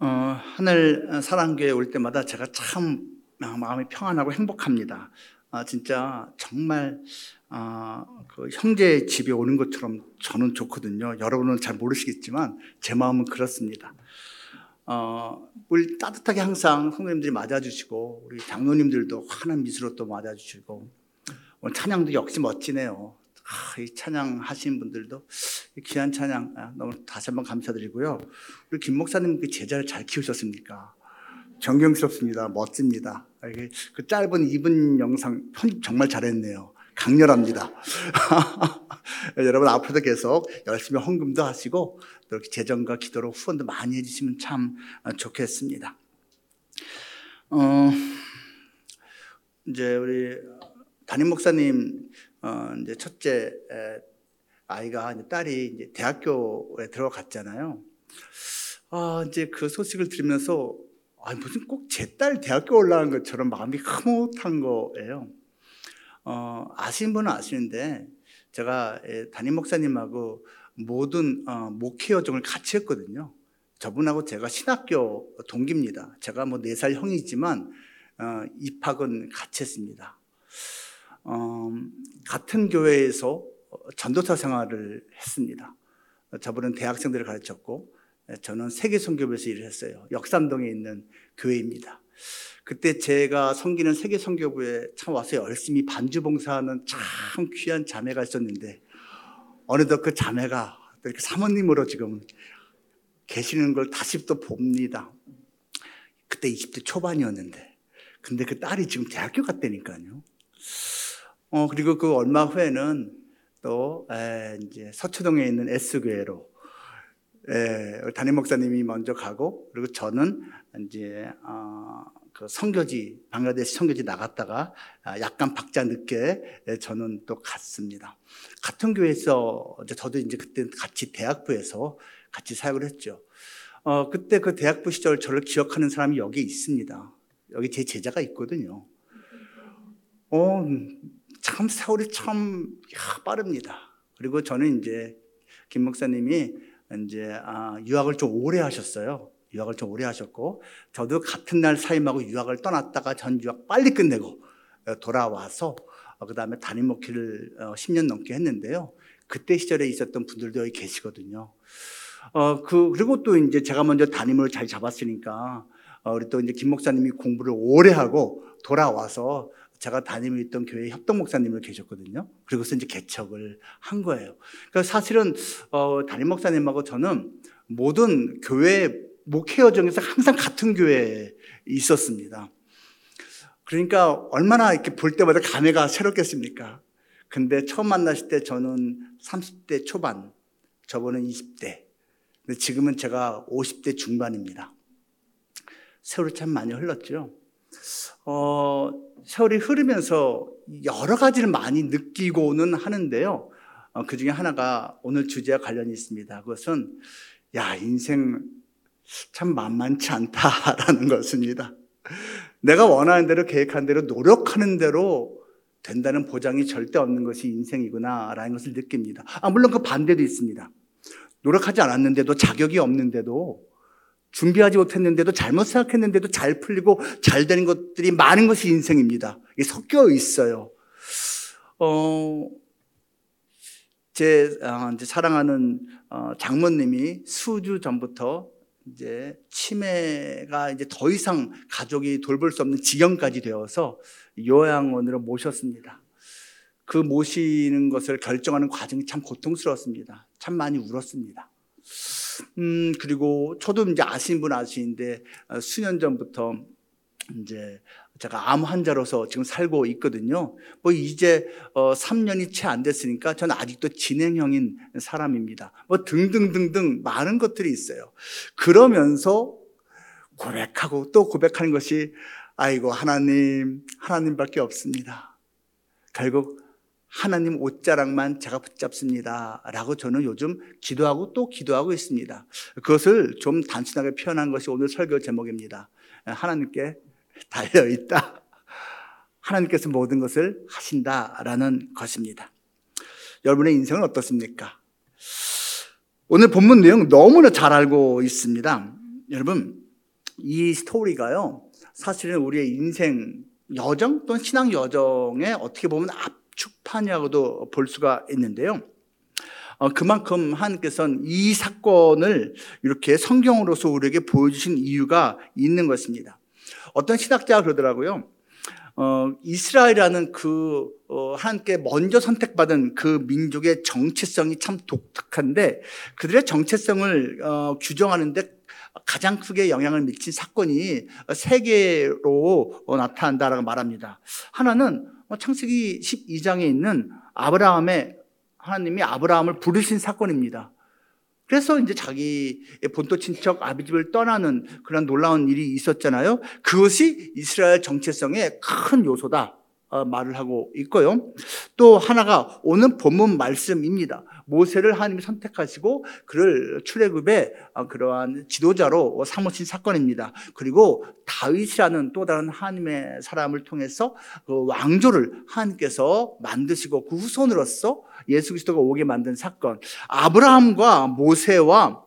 어, 하늘 사랑교회 올 때마다 제가 참 마음이 평안하고 행복합니다. 아, 진짜 정말 아, 그 형제 집에 오는 것처럼 저는 좋거든요. 여러분은 잘 모르시겠지만 제 마음은 그렇습니다. 어, 우리 따뜻하게 항상 성도님들이 맞아주시고 우리 장로님들도 환한 미소로 또 맞아주시고 오늘 찬양도 역시 멋지네요. 아, 이 찬양 하시는 분들도 귀한 찬양 아, 너무 다시 한번 감사드리고요. 우리 김 목사님 그 제자를 잘 키우셨습니까? 존경스럽습니다. 멋집니다. 아, 그 짧은 2분 영상 편집 정말 잘했네요. 강렬합니다. 여러분 앞으로도 계속 열심히 헌금도 하시고 또 이렇게 재정과 기도로 후원도 많이 해주시면 참 좋겠습니다. 어, 이제 우리 담임 목사님 어, 이제 첫째 아이가 이제 딸이 이제 대학교에 들어갔잖아요. 아, 이제 그 소식을 들으면서 아, 무슨 꼭 제 딸 대학교 올라간 것처럼 마음이 흐뭇한 거예요. 어, 아시는 분은 아시는데 제가 담임 목사님하고 모든 어, 목회 여정을 같이 했거든요. 저분하고 제가 신학교 동기입니다. 제가 뭐 네 살 형이지만 어, 입학은 같이 했습니다. 어, 같은 교회에서 전도사 생활을 했습니다. 저분은 대학생들을 가르쳤고 저는 세계선교부에서 일을 했어요. 역삼동에 있는 교회입니다. 그때 제가 섬기는 세계선교부에 참 와서 열심히 반주봉사하는 참 귀한 자매가 있었는데 어느덧 그 자매가 이렇게 사모님으로 지금 계시는 걸 다시 또 봅니다. 그때 20대 초반이었는데 근데 그 딸이 지금 대학교 갔다니까요. 어, 그리고 그 얼마 후에는 또 에, 이제 서초동에 있는 S교회로 에, 담임 목사님이 먼저 가고 그리고 저는 이제 어, 그 선교지 방글라데시 선교지 나갔다가 아, 약간 박자 늦게 저는 또 갔습니다. 같은 교회에서 저도 이제 그때 같이 대학부에서 같이 사역을 했죠. 어, 그때 그 대학부 시절 저를 기억하는 사람이 여기 있습니다. 여기 제 제자가 있거든요. 어, 참 세월이 참 빠릅니다. 그리고 저는 이제 김 목사님이 이제 아, 유학을 좀 오래 하셨어요. 유학을 좀 오래 하셨고 저도 같은 날 사임하고 유학을 떠났다가 전 유학 빨리 끝내고 어, 돌아와서 어, 그 다음에 담임 목회를 10년 어, 넘게 했는데요. 그때 시절에 있었던 분들도 여기 계시거든요. 어, 그, 그리고 또 이제 제가 먼저 담임을 잘 잡았으니까, 어, 우리 또 이제 김 목사님이 공부를 오래 하고 돌아와서 제가 다니고 있던 교회 협동 목사님을 계셨거든요. 그리고서 이제 개척을 한 거예요. 그러니까 사실은 어, 담임 목사님하고 저는 모든 교회 목회 여정에서 항상 같은 교회에 있었습니다. 그러니까 얼마나 이렇게 볼 때마다 감회가 새롭겠습니까? 근데 처음 만났을 때 저는 30대 초반, 저번은 20대. 근데 지금은 제가 50대 중반입니다. 세월이 참 많이 흘렀죠. 어, 세월이 흐르면서 여러 가지를 많이 느끼고는 하는데요. 어, 그 중에 하나가 오늘 주제와 관련이 있습니다. 그것은 야, 인생 참 만만치 않다라는 것입니다. 내가 원하는 대로 계획한 대로 노력하는 대로 된다는 보장이 절대 없는 것이 인생이구나라는 것을 느낍니다. 아, 물론 그 반대도 있습니다. 노력하지 않았는데도 자격이 없는데도 준비하지 못했는데도 잘못 생각했는데도 잘 풀리고 잘 되는 것들이 많은 것이 인생입니다. 이게 섞여 있어요. 어, 제 어, 이제 사랑하는 어, 장모님이 수주 전부터 이제 치매가 이제 더 이상 가족이 돌볼 수 없는 지경까지 되어서 요양원으로 모셨습니다. 그 모시는 것을 결정하는 과정이 참 고통스러웠습니다. 참 많이 울었습니다. 음, 그리고 저도 이제 아시는 분 아시는데 어, 수년 전부터 이제 제가 암 환자로서 지금 살고 있거든요. 뭐 이제 어 3년이 채 안 됐으니까 저는 아직도 진행형인 사람입니다. 뭐 등등등등 많은 것들이 있어요. 그러면서 고백하고 또 고백하는 것이 아이고 하나님 하나님밖에 없습니다. 결국 하나님 옷자락만 제가 붙잡습니다. 라고 저는 요즘 기도하고 또 기도하고 있습니다. 그것을 좀 단순하게 표현한 것이 오늘 설교 제목입니다. 하나님께 달려있다. 하나님께서 모든 것을 하신다라는 것입니다. 여러분의 인생은 어떻습니까? 오늘 본문 내용 너무나 잘 알고 있습니다. 여러분, 이 스토리가요, 사실은 우리의 인생 여정 또는 신앙 여정에 어떻게 보면 압 축판이라고도 볼 수가 있는데요. 어, 그만큼 하나님께서는 이 사건을 이렇게 성경으로서 우리에게 보여주신 이유가 있는 것입니다. 어떤 신학자가 그러더라고요. 어, 이스라엘이라는 그 어, 하나님께 먼저 선택받은 그 민족의 정체성이 참 독특한데 그들의 정체성을 어, 규정하는데 가장 크게 영향을 미친 사건이 세 개로 어, 나타난다라고 말합니다. 하나는 뭐 창세기 12장에 있는 아브라함의 하나님이 아브라함을 부르신 사건입니다. 그래서 이제 자기 본토 친척 아비집을 떠나는 그런 놀라운 일이 있었잖아요. 그것이 이스라엘 정체성의 큰 요소다. 어, 말을 하고 있고요. 또 하나가 오는 본문 말씀입니다. 모세를 하나님이 선택하시고 그를 출애굽의 어, 그러한 지도자로 삼으신 사건입니다. 그리고 다윗이라는 또 다른 하나님의 사람을 통해서 그 왕조를 하나님께서 만드시고 그 후손으로서 예수 그리스도가 오게 만든 사건. 아브라함과 모세와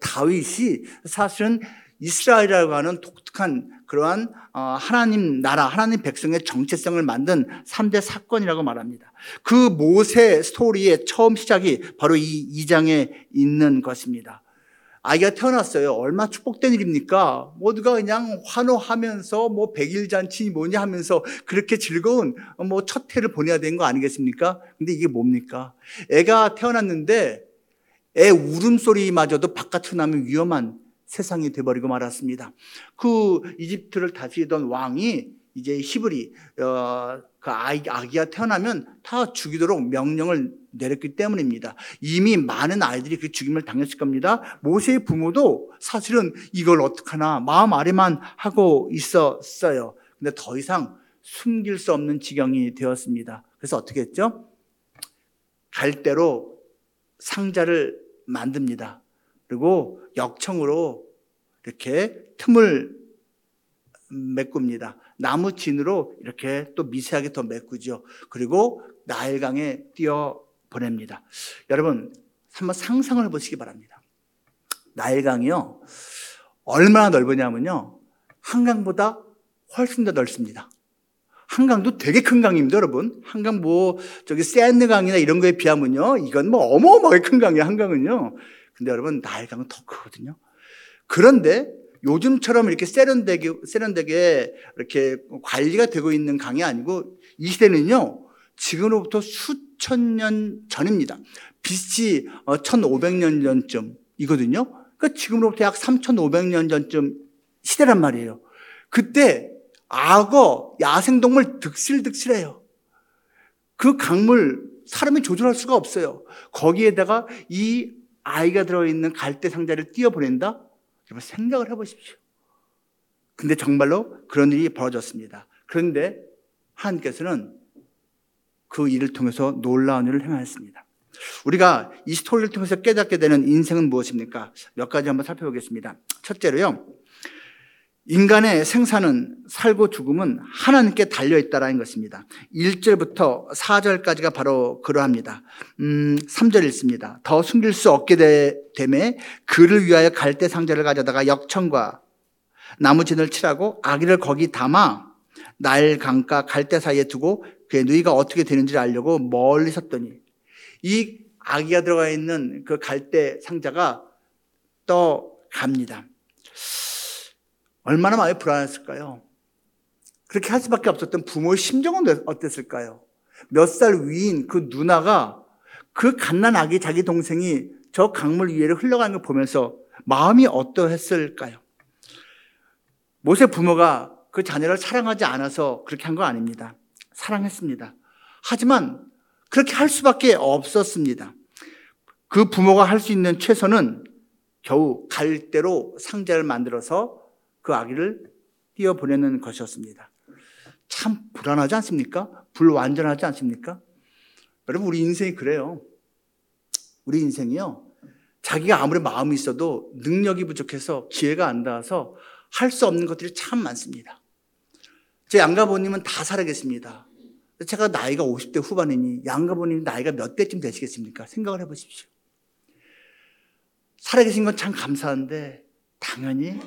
다윗이 사실은 이스라엘이라고 하는 독특한 그러한 어, 하나님 나라, 하나님 백성의 정체성을 만든 3대 사건이라고 말합니다. 그 모세 스토리의 처음 시작이 바로 이 2장에 있는 것입니다. 아이가 태어났어요. 얼마 축복된 일입니까? 모두가 그냥 환호하면서 뭐 백일 잔치 뭐냐 하면서 그렇게 즐거운 뭐 첫 해를 보내야 되는 거 아니겠습니까? 근데 이게 뭡니까? 애가 태어났는데 애 울음소리마저도 바깥으로 나면 위험한 세상이 돼버리고 말았습니다. 그 이집트를 다스리던 왕이 이제 히브리 어, 그 아기, 아기가 태어나면 다 죽이도록 명령을 내렸기 때문입니다. 이미 많은 아이들이 그 죽임을 당했을 겁니다. 모세의 부모도 사실은 이걸 어떡하나 마음 아래만 하고 있었어요. 근데 더 이상 숨길 수 없는 지경이 되었습니다. 그래서 어떻게 했죠? 갈대로 상자를 만듭니다. 그리고 역청으로 이렇게 틈을 메꿉니다. 나무 진으로 이렇게 또 미세하게 더 메꾸죠. 그리고 나일강에 띄어 보냅니다. 여러분, 한번 상상을 해보시기 바랍니다. 나일강이요, 얼마나 넓으냐면요, 한강보다 훨씬 더 넓습니다. 한강도 되게 큰 강입니다, 여러분. 한강 뭐, 저기 샌드강이나 이런 거에 비하면요, 이건 뭐 어마어마하게 큰 강이에요, 한강은요. 근데 여러분, 나일강은 더 크거든요. 그런데 요즘처럼 이렇게 세련되게, 세련되게 이렇게 관리가 되고 있는 강이 아니고 이 시대는요, 지금으로부터 수천 년 전입니다. BC 1500년 어, 전쯤이거든요. 그러니까 지금으로부터 약 3500년 전쯤 시대란 말이에요. 그때 악어, 야생동물 득실득실해요. 그 강물 사람이 조절할 수가 없어요. 거기에다가 이 아이가 들어있는 갈대 상자를 띄어보낸다? 여러분 생각을 해보십시오. 근데 정말로 그런 일이 벌어졌습니다. 그런데 하나님께서는 그 일을 통해서 놀라운 일을 행하였습니다. 우리가 이 스토리를 통해서 깨닫게 되는 인생은 무엇입니까? 몇 가지 한번 살펴보겠습니다. 첫째로요. 인간의 생사는 살고 죽음은 하나님께 달려있다라는 것입니다. 1절부터 4절까지가 바로 그러합니다. 음, 3절 읽습니다. 더 숨길 수 없게 되매 그를 위하여 갈대 상자를 가져다가 역청과 나무진을 칠하고 아기를 거기 담아 날 강가 갈대 사이에 두고 그의 누이가 어떻게 되는지를 알려고 멀리 섰더니 이 아기가 들어가 있는 그 갈대 상자가 떠갑니다. 얼마나 많이 불안했을까요? 그렇게 할 수밖에 없었던 부모의 심정은 어땠을까요? 몇 살 위인 그 누나가 그 갓난 아기 자기 동생이 저 강물 위에를 흘러가는 걸 보면서 마음이 어떠했을까요? 모세 부모가 그 자녀를 사랑하지 않아서 그렇게 한 거 아닙니다. 사랑했습니다. 하지만 그렇게 할 수밖에 없었습니다. 그 부모가 할 수 있는 최선은 겨우 갈대로 상자를 만들어서 그 아기를 띄어 보내는 것이었습니다. 참 불안하지 않습니까? 불완전하지 않습니까? 여러분, 우리 인생이 그래요. 우리 인생이요. 자기가 아무리 마음이 있어도 능력이 부족해서 기회가 안 닿아서 할 수 없는 것들이 참 많습니다. 제 양가부님은 다 살아계십니다. 제가 나이가 50대 후반이니 양가부님 나이가 몇 대쯤 되시겠습니까? 생각을 해보십시오. 살아계신 건 참 감사한데 당연히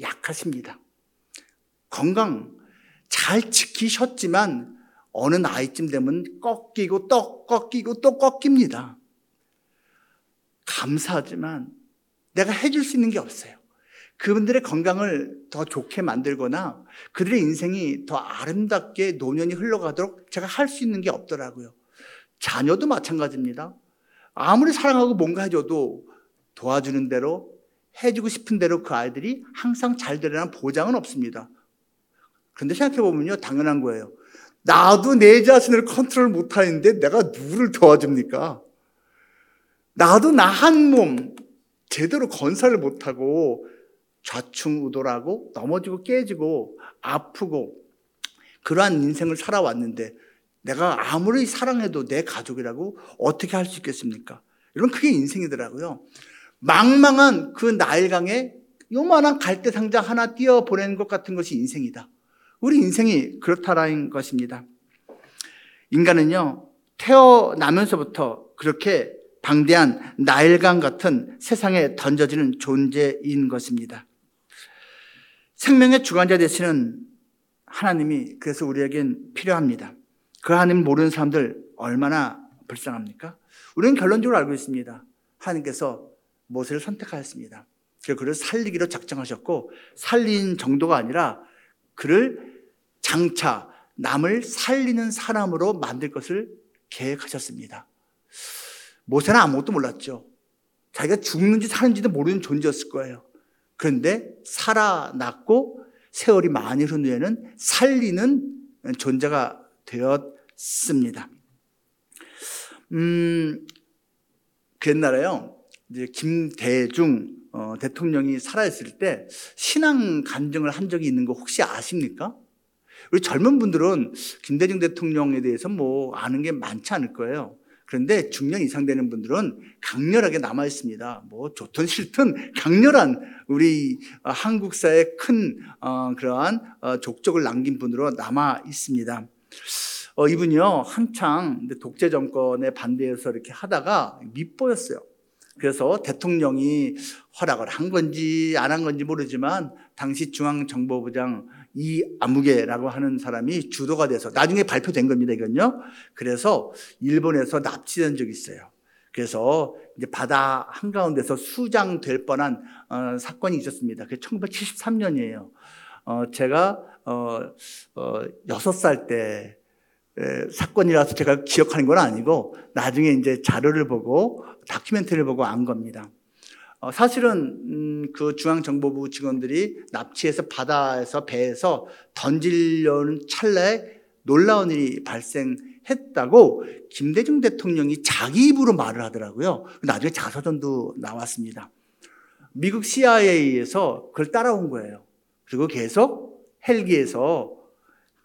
약하십니다. 건강 잘 지키셨지만 어느 나이쯤 되면 꺾이고 또 꺾이고 또 꺾입니다. 감사하지만 내가 해줄 수 있는 게 없어요. 그분들의 건강을 더 좋게 만들거나 그들의 인생이 더 아름답게 노년이 흘러가도록 제가 할 수 있는 게 없더라고요. 자녀도 마찬가지입니다. 아무리 사랑하고 뭔가 해줘도 도와주는 대로 해주고 싶은 대로 그 아이들이 항상 잘 되려는 보장은 없습니다. 그런데 생각해보면요, 당연한 거예요. 나도 내 자신을 컨트롤 못하는데 내가 누구를 도와줍니까? 나도 나 한 몸 제대로 건설을 못하고 좌충우돌하고 넘어지고 깨지고 아프고 그러한 인생을 살아왔는데 내가 아무리 사랑해도 내 가족이라고 어떻게 할 수 있겠습니까? 여러분 그게 인생이더라고요. 망망한 그 나일강에 요만한 갈대 상자 하나 띄어 보내는 것 같은 것이 인생이다. 우리 인생이 그렇다라는 것입니다. 인간은요, 태어나면서부터 그렇게 방대한 나일강 같은 세상에 던져지는 존재인 것입니다. 생명의 주관자 되시는 하나님이 그래서 우리에겐 필요합니다. 그 하나님 모르는 사람들 얼마나 불쌍합니까? 우리는 결론적으로 알고 있습니다. 하나님께서 모세를 선택하였습니다. 그를 살리기로 작정하셨고 살린 정도가 아니라 그를 장차 남을 살리는 사람으로 만들 것을 계획하셨습니다. 모세는 아무것도 몰랐죠. 자기가 죽는지 사는지도 모르는 존재였을 거예요. 그런데 살아났고 세월이 많이 흐른 후에는 살리는 존재가 되었습니다. 음, 그 옛날에요. 이제 김대중 어, 대통령이 살아있을 때 신앙 간증을 한 적이 있는 거 혹시 아십니까? 우리 젊은 분들은 김대중 대통령에 대해서 뭐 아는 게 많지 않을 거예요. 그런데 중년 이상 되는 분들은 강렬하게 남아 있습니다. 뭐 좋든 싫든 강렬한 우리 한국사의 큰 어, 그러한 어, 족적을 남긴 분으로 남아 있습니다. 어, 이분이요 한창 독재 정권에 반대해서 이렇게 하다가 밉보였어요. 그래서 대통령이 허락을 한 건지 안 한 건지 모르지만 당시 중앙정보부장 이 아무개라고 하는 사람이 주도가 돼서 나중에 발표된 겁니다, 이건요. 그래서 일본에서 납치된 적이 있어요. 그래서 이제 바다 한가운데서 수장될 뻔한 어, 사건이 있었습니다. 그게 1973년이에요. 어, 제가 어, 어, 6살 때 에, 사건이라서 제가 기억하는 건 아니고 나중에 이제 자료를 보고 다큐멘터리를 보고 안 겁니다. 어, 사실은 음, 그 중앙정보부 직원들이 납치해서 바다에서 배에서 던지려는 찰나에 놀라운 일이 발생했다고 김대중 대통령이 자기 입으로 말을 하더라고요. 나중에 자서전도 나왔습니다. 미국 CIA에서 그걸 따라온 거예요. 그리고 계속 헬기에서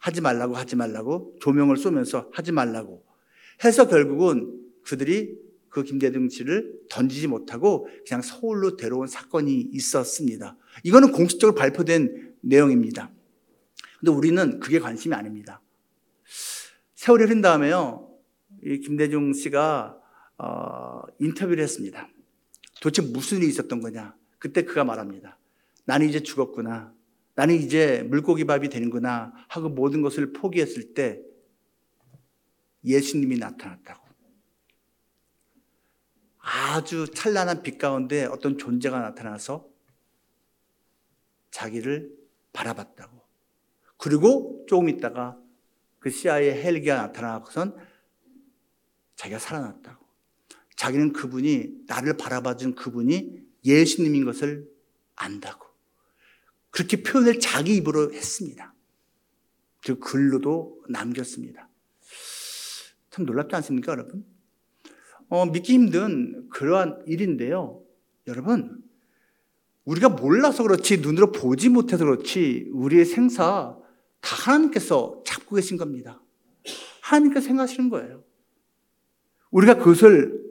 하지 말라고 하지 말라고 조명을 쏘면서 하지 말라고 해서 결국은 그들이 그 김대중 씨를 던지지 못하고 그냥 서울로 데려온 사건이 있었습니다. 이거는 공식적으로 발표된 내용입니다. 근데 우리는 그게 관심이 아닙니다. 세월이 흐른 다음에요, 이 김대중 씨가 어, 인터뷰를 했습니다. 도대체 무슨 일이 있었던 거냐? 그때 그가 말합니다. 나는 이제 죽었구나. 나는 이제 물고기 밥이 되는구나 하고 모든 것을 포기했을 때 예수님이 나타났다고. 아주 찬란한 빛 가운데 어떤 존재가 나타나서 자기를 바라봤다고. 그리고 조금 있다가 그 시야의 헬기가 나타나고선 자기가 살아났다고. 자기는 그분이 나를 바라봐준 그분이 예수님인 것을 안다고. 그렇게 표현을 자기 입으로 했습니다. 그 글로도 남겼습니다. 참 놀랍지 않습니까, 여러분? 어, 믿기 힘든 그러한 일인데요. 여러분, 우리가 몰라서 그렇지, 눈으로 보지 못해서 그렇지, 우리의 생사 다 하나님께서 잡고 계신 겁니다. 하나님께서 생각하시는 거예요. 우리가 그것을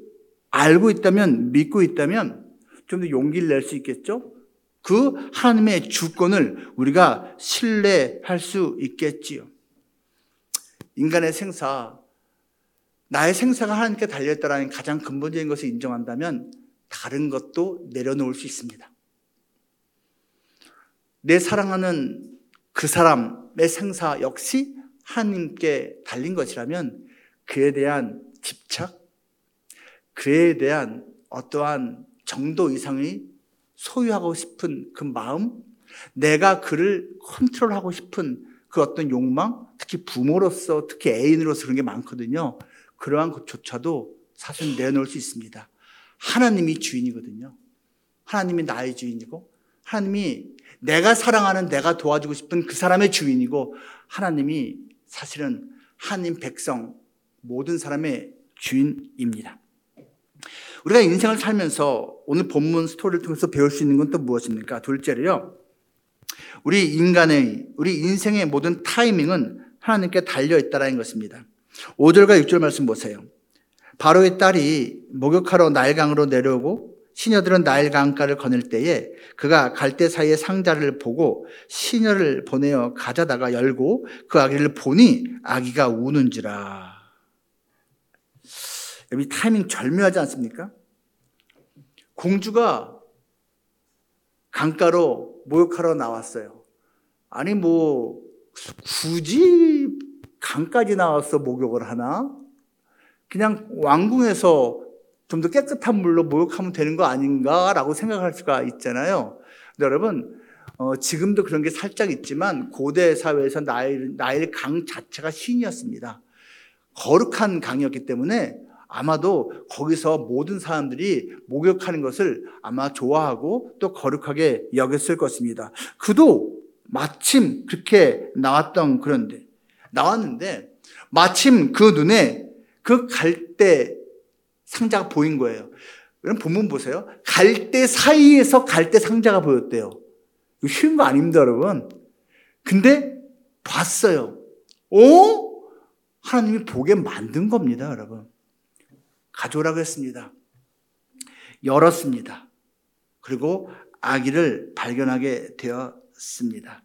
알고 있다면, 믿고 있다면, 좀 더 용기를 낼 수 있겠죠? 그 하나님의 주권을 우리가 신뢰할 수 있겠지요. 인간의 생사, 나의 생사가 하나님께 달려있다는 가장 근본적인 것을 인정한다면 다른 것도 내려놓을 수 있습니다. 내 사랑하는 그 사람의 생사 역시 하나님께 달린 것이라면 그에 대한 집착, 그에 대한 어떠한 정도 이상의 소유하고 싶은 그 마음, 내가 그를 컨트롤하고 싶은 그 어떤 욕망, 특히 부모로서, 특히 애인으로서 그런 게 많거든요. 그러한 것조차도 사실 내놓을 수 있습니다. 하나님이 주인이거든요. 하나님이 나의 주인이고, 하나님이 내가 사랑하는 내가 도와주고 싶은 그 사람의 주인이고, 하나님이 사실은 하나님 백성, 모든 사람의 주인입니다. 우리가 인생을 살면서 오늘 본문 스토리를 통해서 배울 수 있는 건 또 무엇입니까? 둘째로요. 우리 인간의, 우리 인생의 모든 타이밍은 하나님께 달려있다라는 것입니다. 5절과 6절 말씀 보세요. 바로의 딸이 목욕하러 나일강으로 내려오고 시녀들은 나일 강가를 거닐 때에 그가 갈대 사이의 상자를 보고 시녀를 보내어 가져다가 열고 그 아기를 보니 아기가 우는지라. 여기 타이밍 절묘하지 않습니까? 공주가 강가로 목욕하러 나왔어요. 아니 뭐 굳이 강까지 나와서 목욕을 하나? 그냥 왕궁에서 좀 더 깨끗한 물로 목욕하면 되는 거 아닌가라고 생각할 수가 있잖아요. 여러분 어, 지금도 그런 게 살짝 있지만 고대 사회에서 나일, 나일 강 자체가 신이었습니다. 거룩한 강이었기 때문에 아마도 거기서 모든 사람들이 목욕하는 것을 아마 좋아하고 또 거룩하게 여겼을 것입니다. 그도 마침 그렇게 나왔던 그런데 나왔는데 마침 그 눈에 그 갈대 상자가 보인 거예요. 그럼 본문 보세요. 갈대 사이에서 갈대 상자가 보였대요. 쉬운 거 아닙니다, 여러분. 근데 봤어요. 오? 하나님이 보게 만든 겁니다, 여러분. 가져오라고 했습니다. 열었습니다. 그리고 아기를 발견하게 되었습니다.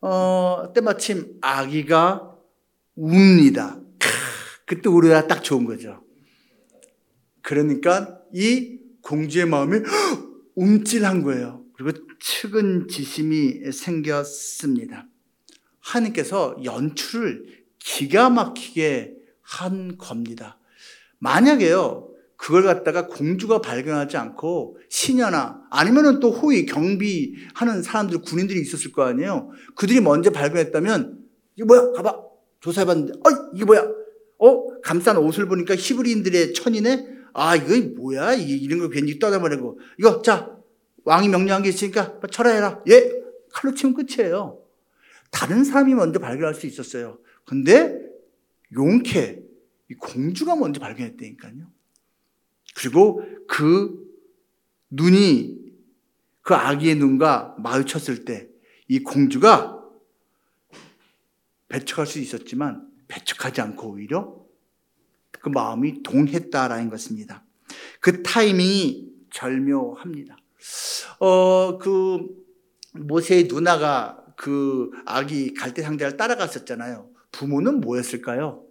어, 때마침 아기가 웁니다. 그때 우리가 딱 좋은 거죠. 그러니까 이 공주의 마음이 움찔한 거예요. 그리고 측은지심이 생겼습니다. 하나님께서 연출을 기가 막히게 한 겁니다. 만약에요, 그걸 갖다가 공주가 발견하지 않고 시녀나 아니면은 또 호위 경비하는 사람들 군인들이 있었을 거 아니에요. 그들이 먼저 발견했다면 이게 뭐야? 가봐 조사해봤는데 어 이게 뭐야? 어 감싼 옷을 보니까 히브리인들의 천이네. 아 이거 뭐야? 이런 거 괜히 떠다버리고 이거 자 왕이 명령한 게 있으니까 철회해라. 예 칼로 치면 끝이에요. 다른 사람이 먼저 발견할 수 있었어요. 근데 용케 공주가 먼저 발견했다니까요. 그리고 그 눈이 그 아기의 눈과 마주쳤을 때 이 공주가 배척할 수 있었지만 배척하지 않고 오히려 그 마음이 동했다라는 것입니다. 그 타이밍이 절묘합니다. 어, 그 모세의 누나가 그 아기 갈대 상자를 따라갔었잖아요. 부모는 뭐였을까요?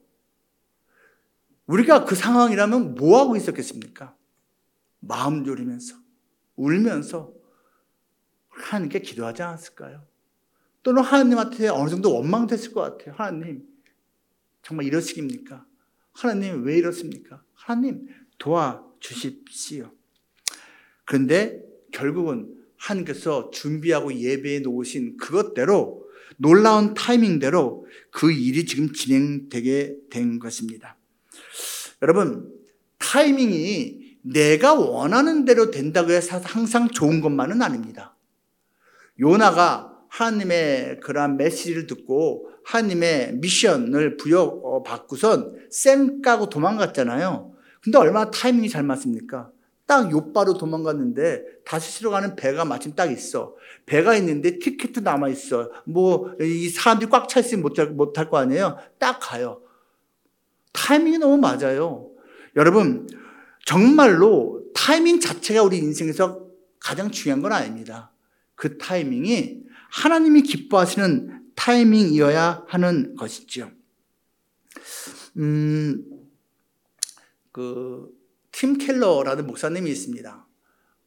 우리가 그 상황이라면 뭐 하고 있었겠습니까? 마음 졸이면서 울면서 하나님께 기도하지 않았을까요? 또는 하나님한테 어느 정도 원망됐을 것 같아요. 하나님, 정말 이러시깁니까? 하나님, 왜 이렇습니까? 하나님, 도와주십시오. 그런데 결국은 하나님께서 준비하고 예배해 놓으신 그것대로 놀라운 타이밍대로 그 일이 지금 진행되게 된 것입니다. 여러분, 타이밍이 내가 원하는 대로 된다고 해서 항상 좋은 것만은 아닙니다. 요나가 하나님의 그러한 메시지를 듣고 하나님의 미션을 부여받고선 쌩 까고 도망갔잖아요. 근데 얼마나 타이밍이 잘 맞습니까? 딱 요바로 도망갔는데 다시 실어 가는 배가 마침 딱 있어. 배가 있는데 티켓도 남아 있어. 뭐 이 사람들이 꽉 차 있으면 못할 못 할 거 아니에요. 딱 가요. 타이밍이 너무 맞아요. 여러분, 정말로 타이밍 자체가 우리 인생에서 가장 중요한 건 아닙니다. 그 타이밍이 하나님이 기뻐하시는 타이밍이어야 하는 것이죠. 음, 그, 팀 켈러라는 목사님이 있습니다.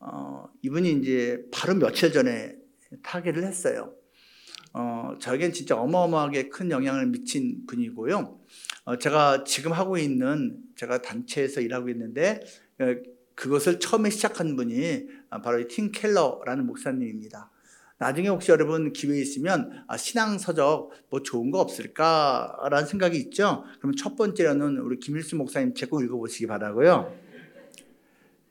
어, 이분이 이제 바로 며칠 전에 타계를 했어요. 어, 저에겐 진짜 어마어마하게 큰 영향을 미친 분이고요. 어, 제가 지금 하고 있는 제가 단체에서 일하고 있는데 어, 그것을 처음에 시작한 분이 바로 팀 켈러라는 목사님입니다. 나중에 혹시 여러분 기회 있으면 아, 신앙 서적 뭐 좋은 거 없을까라는 생각이 있죠. 그러면 첫 번째로는 우리 김일수 목사님 책 꼭 읽어보시기 바라고요.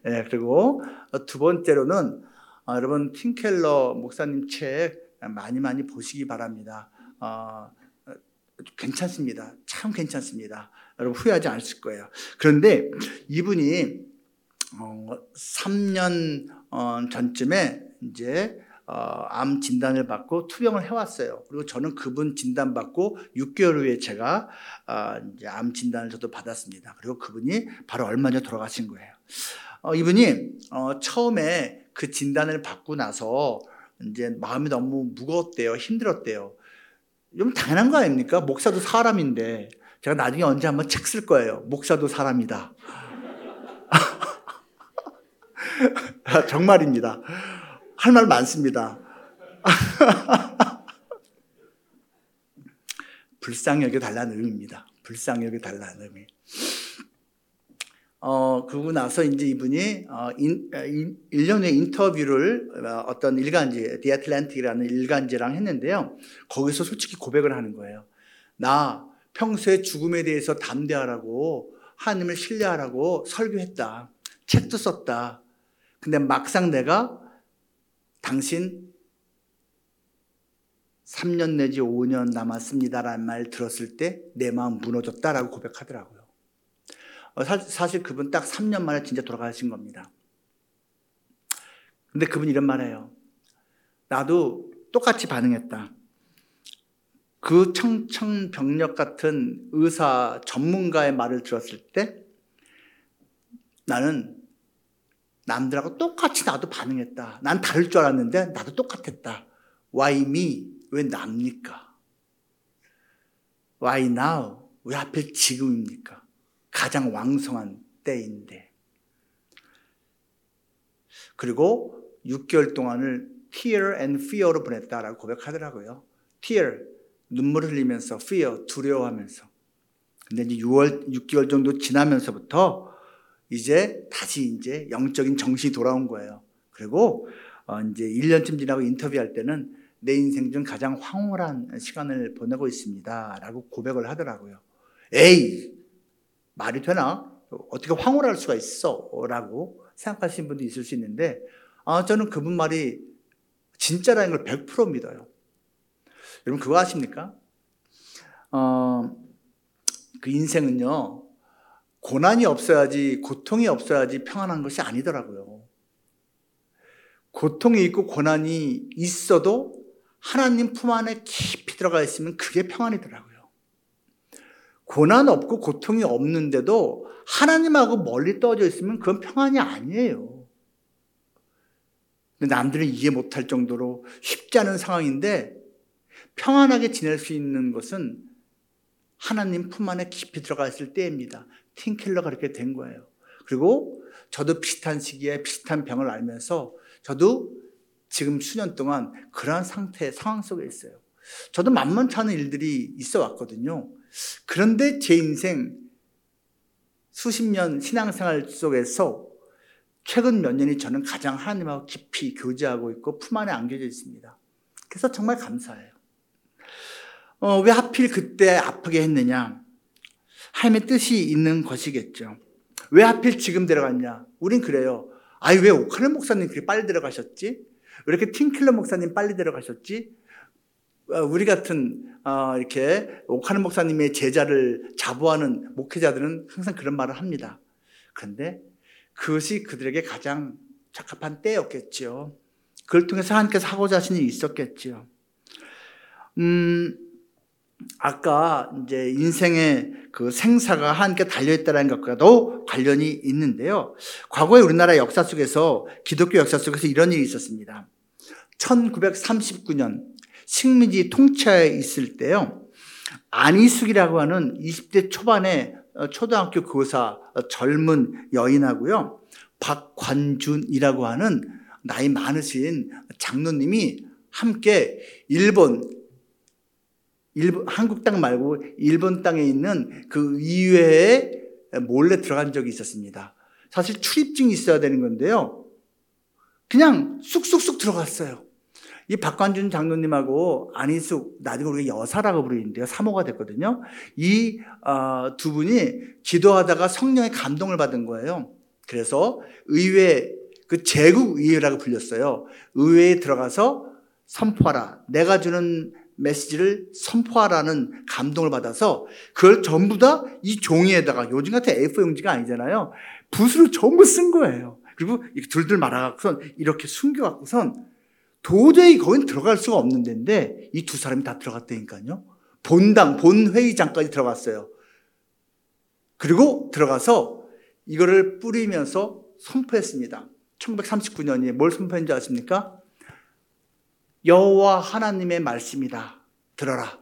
네, 그리고 두 번째로는 아, 여러분 팀켈러 목사님 책 많이 많이 보시기 바랍니다. 어, 괜찮습니다. 참 괜찮습니다. 여러분 후회하지 않으실 거예요. 그런데 이분이 어, 3년 어, 전쯤에 이제 어, 암 진단을 받고 투병을 해왔어요. 그리고 저는 그분 진단 받고 6개월 후에 제가 어, 이제 암 진단을 저도 받았습니다. 그리고 그분이 바로 얼마 전에 돌아가신 거예요. 어, 이분이 어, 처음에 그 진단을 받고 나서 이제 마음이 너무 무거웠대요. 힘들었대요. 좀 당연한 거 아닙니까? 목사도 사람인데 제가 나중에 언제 한번 책 쓸 거예요. 목사도 사람이다. 정말입니다. 할 말 많습니다. 불쌍히 여겨 달라는 의미입니다. 불쌍히 여겨 달라는 의미. 어, 그러고 나서 이제 이분이 어, 인, 인, 1년의 인터뷰를 어, 어떤 일간지, The Atlantic이라는 일간지랑 했는데요. 거기서 솔직히 고백을 하는 거예요. 나 평소에 죽음에 대해서 담대하라고 하나님을 신뢰하라고 설교했다. 책도 썼다. 근데 막상 내가 당신 3년 내지 5년 남았습니다라는 말 들었을 때 내 마음 무너졌다라고 고백하더라고요. 어, 사실 그분 딱 3년 만에 진짜 돌아가신 겁니다. 근데 그분 이런 말 해요. 나도 똑같이 반응했다. 그 청청병력 같은 의사 전문가의 말을 들었을 때 나는 남들하고 똑같이 나도 반응했다. 난 다를 줄 알았는데 나도 똑같았다. Why me? 왜 납니까? Why now? 왜 하필 지금입니까? 가장 왕성한 때인데. 그리고 6개월 동안을 tear and fear로 보냈다라고 고백하더라고요. tear, 눈물을 흘리면서 fear, 두려워하면서. 근데 이제 6월, 6개월 정도 지나면서부터 이제 다시 이제 영적인 정신이 돌아온 거예요. 그리고 어 이제 1년쯤 지나고 인터뷰할 때는 내 인생 중 가장 황홀한 시간을 보내고 있습니다. 라고 고백을 하더라고요. 에이, 말이 되나? 어떻게 황홀할 수가 있어? 라고 생각하시는 분도 있을 수 있는데, 아, 저는 그분 말이 진짜라는 걸 100% 믿어요. 여러분, 그거 아십니까? 어, 그 인생은요, 고난이 없어야지, 고통이 없어야지 평안한 것이 아니더라고요. 고통이 있고 고난이 있어도 하나님 품 안에 깊이 들어가 있으면 그게 평안이더라고요. 고난 없고 고통이 없는데도 하나님하고 멀리 떨어져 있으면 그건 평안이 아니에요. 남들은 이해 못할 정도로 쉽지 않은 상황인데 평안하게 지낼 수 있는 것은 하나님 품 안에 깊이 들어가 있을 때입니다. 틴켈러가 그렇게 된 거예요. 그리고 저도 비슷한 시기에 비슷한 병을 알면서 저도 지금 수년 동안 그러한 상태, 상황 속에 있어요. 저도 만만치 않은 일들이 있어 왔거든요. 그런데 제 인생 수십 년 신앙생활 속에서 최근 몇 년이 저는 가장 하나님하고 깊이 교제하고 있고 품 안에 안겨져 있습니다. 그래서 정말 감사해요. 어, 왜 하필 그때 아프게 했느냐? 하나님의 뜻이 있는 것이겠죠. 왜 하필 지금 들어갔냐? 우린 그래요. 아니, 왜 오카는 목사님 그렇게 빨리 들어가셨지? 왜 이렇게 틴킬러 목사님 빨리 들어가셨지? 어, 우리 같은 어, 이렇게 옥하는 목사님의 제자를 자부하는 목회자들은 항상 그런 말을 합니다. 그런데 그것이 그들에게 가장 적합한 때였겠죠. 그걸 통해서 하나님께서 하고자 하신 일이 있었겠죠. 음, 아까 이제 인생의 그 생사가 하나님께 달려있다는 것과도 관련이 있는데요. 과거의 우리나라 역사 속에서 기독교 역사 속에서 이런 일이 있었습니다. 1939년 식민지 통치하에 있을 때요. 안희숙이라고 하는 20대 초반의 어, 초등학교 교사 어, 젊은 여인하고요. 박관준이라고 하는 나이 많으신 장로님이 함께 일본, 일본 한국 땅 말고 일본 땅에 있는 그 의회에 몰래 들어간 적이 있었습니다. 사실 출입증이 있어야 되는 건데요. 그냥 쑥쑥쑥 들어갔어요. 이 박관준 장로님하고 안희숙 나중에 우리가 여사라고 부르는데요. 사모가 됐거든요. 이두 어, 분이 기도하다가 성령의 감동을 받은 거예요. 그래서 의회 그 제국 의회라고 불렸어요. 의회에 들어가서 선포하라. 내가 주는 메시지를 선포하라는 감동을 받아서 그걸 전부 다 이 종이에다가 요즘 같은 A4 용지가 아니잖아요. 붓으로 전부 쓴 거예요. 그리고 둘둘 말아갖고선 이렇게 숨겨갖고선 도저히 거긴 들어갈 수가 없는 데인데 이 두 사람이 다 들어갔다니까요. 본당, 본회의장까지 들어갔어요. 그리고 들어가서 이거를 뿌리면서 선포했습니다. 1939년에 뭘 선포했는지 아십니까? 여호와 하나님의 말씀이다. 들어라.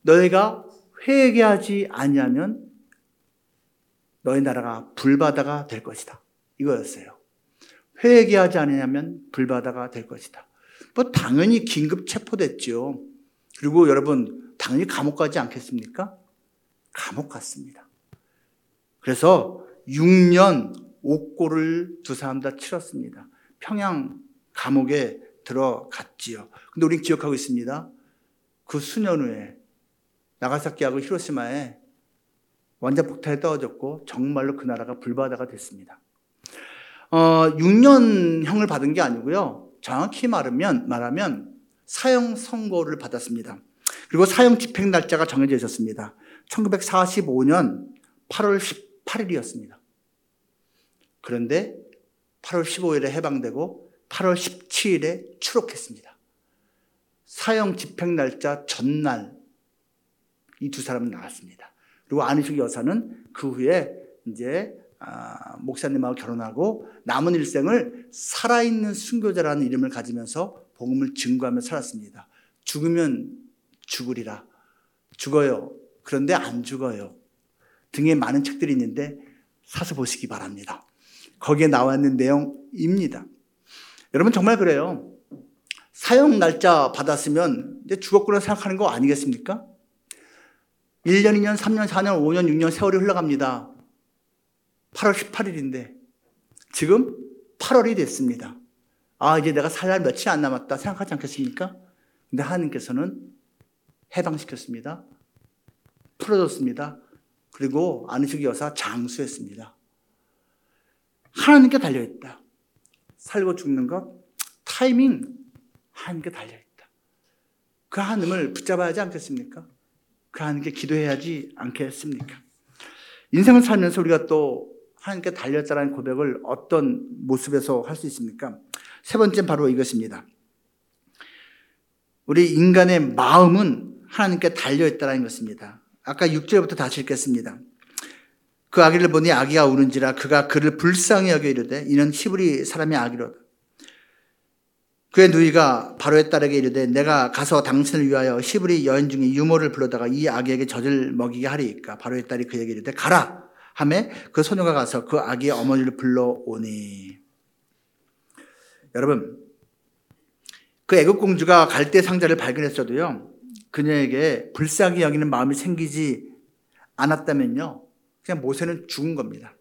너희가 회개하지 아니하면 너희 나라가 불바다가 될 것이다. 이거였어요. 회개하지 않으면 불바다가 될 것이다. 뭐 당연히 긴급 체포됐죠. 그리고 여러분 당연히 감옥 가지 않겠습니까? 감옥 갔습니다. 그래서 6년 옥고를 두 사람 다 치렀습니다. 평양 감옥에 들어갔지요. 근데 우린 기억하고 있습니다. 그 수년 후에 나가사키하고 히로시마에 완전 폭탄이 떨어졌고 정말로 그 나라가 불바다가 됐습니다. 어, 6년형을 받은 게 아니고요. 정확히 말하면, 말하면 사형 선고를 받았습니다. 그리고 사형 집행 날짜가 정해져 있었습니다. 1945년 8월 18일이었습니다. 그런데 8월 15일에 해방되고 8월 17일에 추록했습니다. 사형 집행 날짜 전날 이 두 사람은 나왔습니다. 그리고 안희숙 여사는 그 후에 이제 아, 목사님하고 결혼하고 남은 일생을 살아있는 순교자라는 이름을 가지면서 복음을 증거하며 살았습니다. 죽으면 죽으리라. 죽어요. 그런데 안 죽어요. 등에 많은 책들이 있는데 사서 보시기 바랍니다. 거기에 나와 있는 내용입니다. 여러분 정말 그래요. 사형 날짜 받았으면 이제 죽었구나 생각하는 거 아니겠습니까? 1년, 2년, 3년, 4년, 5년, 6년 세월이 흘러갑니다. 8월 18일인데 지금 8월이 됐습니다. 아, 이제 내가 살 날 며칠 안 남았다 생각하지 않겠습니까? 근데 하나님께서는 해방시켰습니다. 풀어줬습니다. 그리고 안희숙 여사 장수했습니다. 하나님께 달려있다. 살고 죽는 것, 타이밍, 하나님께 달려있다. 그 하나님을 붙잡아야 하지 않겠습니까? 그 하나님께 기도해야지 않겠습니까? 인생을 살면서 우리가 또 하나님께 달렸다는 고백을 어떤 모습에서 할 수 있습니까? 세 번째는 바로 이것입니다. 우리 인간의 마음은 하나님께 달려있다는 것입니다. 아까 6절부터 다시 읽겠습니다. 그 아기를 보니 아기가 우는지라 그가 그를 불쌍히 여겨 이르되 이는 히브리 사람의 아기로다. 그의 누이가 바로의 딸에게 이르되 내가 가서 당신을 위하여 히브리 여인 중에 유모를 불러다가 이 아기에게 젖을 먹이게 하리이까 바로의 딸이 그에게 이르되 가라 하매 그 소녀가 가서 그 아기의 어머니를 불러오니 여러분 그 애국 공주가 갈대 상자를 발견했어도요 그녀에게 불쌍히 여기는 마음이 생기지 않았다면요 그냥 모세는 죽은 겁니다.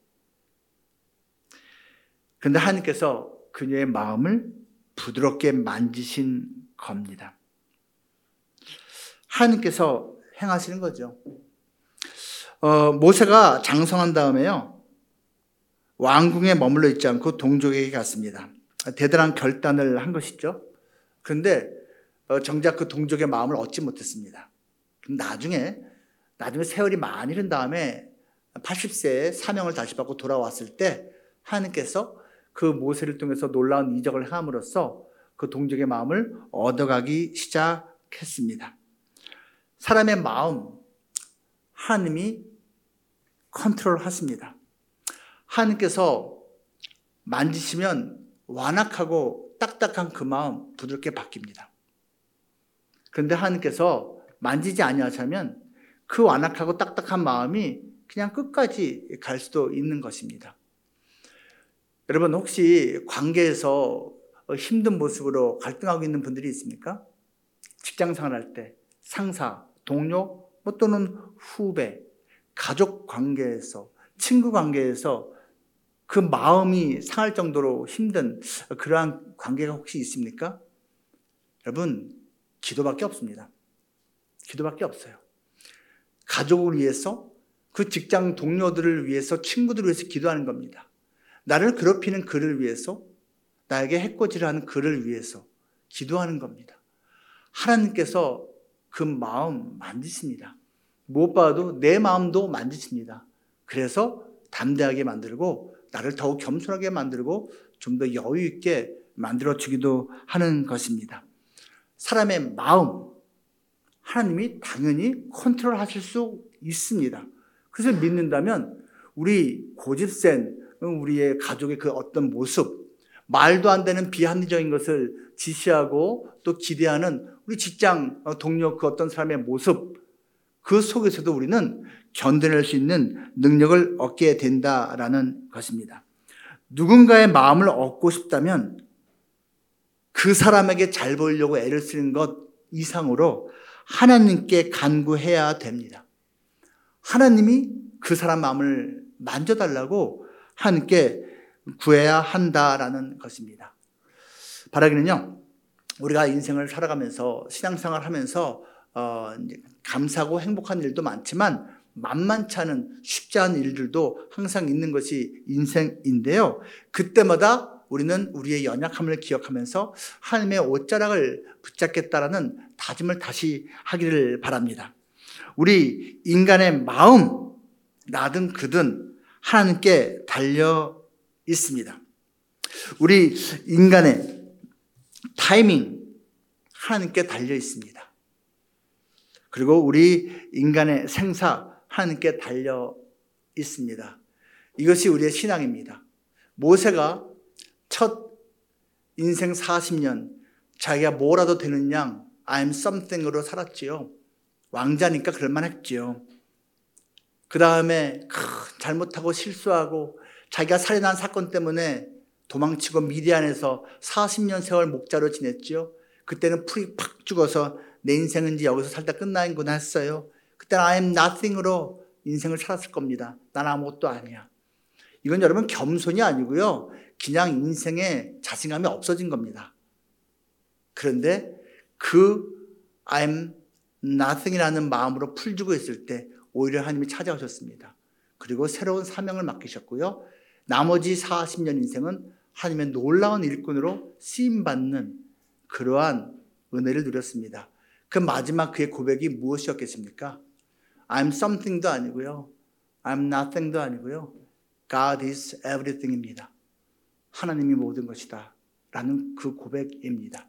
그런데 하나님께서 그녀의 마음을 부드럽게 만지신 겁니다. 하나님께서 행하시는 거죠. 어, 모세가 장성한 다음에요. 왕궁에 머물러 있지 않고 동족에게 갔습니다. 대단한 결단을 한 것이죠. 그런데 어, 정작 그 동족의 마음을 얻지 못했습니다. 나중에 나중에 세월이 많이 흐른 다음에 80세에 사명을 다시 받고 돌아왔을 때 하나님께서 그 모세를 통해서 놀라운 이적을 함으로써 그 동족의 마음을 얻어가기 시작했습니다. 사람의 마음, 하나님이 컨트롤 하십니다. 하나님께서 만지시면 완악하고 딱딱한 그 마음 부드럽게 바뀝니다. 그런데 하나님께서 만지지 아니하시면 그 완악하고 딱딱한 마음이 그냥 끝까지 갈 수도 있는 것입니다. 여러분 혹시 관계에서 어, 힘든 모습으로 갈등하고 있는 분들이 있습니까? 직장 생활할 때 상사, 동료, 뭐 또는 후배, 가족 관계에서, 친구 관계에서 그 마음이 상할 정도로 힘든 그러한 관계가 혹시 있습니까? 여러분, 기도밖에 없습니다. 기도밖에 없어요. 가족을 위해서, 그 직장 동료들을 위해서, 친구들을 위해서 기도하는 겁니다. 나를 괴롭히는 그를 위해서, 나에게 해코지를 그를 위해서 기도하는 겁니다. 하나님께서 그 마음 만지십니다. 무엇봐도 내 마음도 만지십니다. 그래서 담대하게 만들고 나를 더욱 겸손하게 만들고 좀 더 여유 있게 만들어 주기도 하는 것입니다. 사람의 마음 하나님이 당연히 컨트롤 하실 수 있습니다. 그래서 믿는다면 우리 고집센 우리의 가족의 그 어떤 모습 말도 안 되는 비합리적인 것을 지시하고 또 기대하는 우리 직장 동료 그 어떤 사람의 모습 그 속에서도 우리는 견뎌낼 수 있는 능력을 얻게 된다라는 것입니다. 누군가의 마음을 얻고 싶다면 그 사람에게 잘 보이려고 애를 쓰는 것 이상으로 하나님께 간구해야 됩니다. 하나님이 그 사람 마음을 만져달라고 하나님께 구해야 한다라는 것입니다. 바라기는요, 우리가 인생을 살아가면서 신앙생활 하면서 어, 감사하고 행복한 일도 많지만 만만치 않은 쉽지 않은 일들도 항상 있는 것이 인생인데요. 그때마다 우리는 우리의 연약함을 기억하면서 하나님의 옷자락을 붙잡겠다라는 다짐을 다시 하기를 바랍니다. 우리 인간의 마음, 나든 그든 하나님께 달려 있습니다. 우리 인간의 타이밍, 하나님께 달려 있습니다. 그리고 우리 인간의 생사, 하나님께 달려 있습니다. 이것이 우리의 신앙입니다. 모세가 첫 인생 40년 자기가 뭐라도 되는 양 I'm something으로 살았지요. 왕자니까 그럴만했지요. 그 다음에 잘못하고 실수하고 자기가 살인한 사건 때문에 도망치고 미디안에서 40년 세월 목자로 지냈지요. 그때는 풀이 팍 죽어서 내 인생은 이제 여기서 살다 끝나는구나 했어요. 그때는 I am nothing으로 인생을 살았을 겁니다. 난 아무것도 아니야. 이건 여러분 겸손이 아니고요. 그냥 인생에 자신감이 없어진 겁니다. 그런데 그 I'm nothing이라는 마음으로 풀주고 있을 때 오히려 하나님이 찾아오셨습니다. 그리고 새로운 사명을 맡기셨고요. 나머지 40년 인생은 하나님의 놀라운 일꾼으로 쓰임받는 그러한 은혜를 누렸습니다. 그 마지막 그의 고백이 무엇이었겠습니까? I'm something도 아니고요. I'm nothing도 아니고요. God is everything입니다. 하나님이 모든 것이다. 라는 그 고백입니다.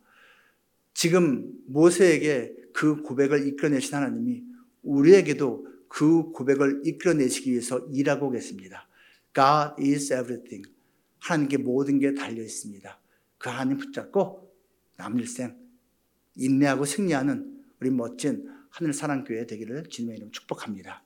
지금 모세에게 그 고백을 이끌어내신 하나님이 우리에게도 그 고백을 이끌어내시기 위해서 일하고 계십니다. God is everything. 하나님께 모든 게 달려 있습니다. 그 하나님 붙잡고 남 일생 인내하고 승리하는 우리 멋진 하늘 사랑교회 되기를 주님의 이름 축복합니다.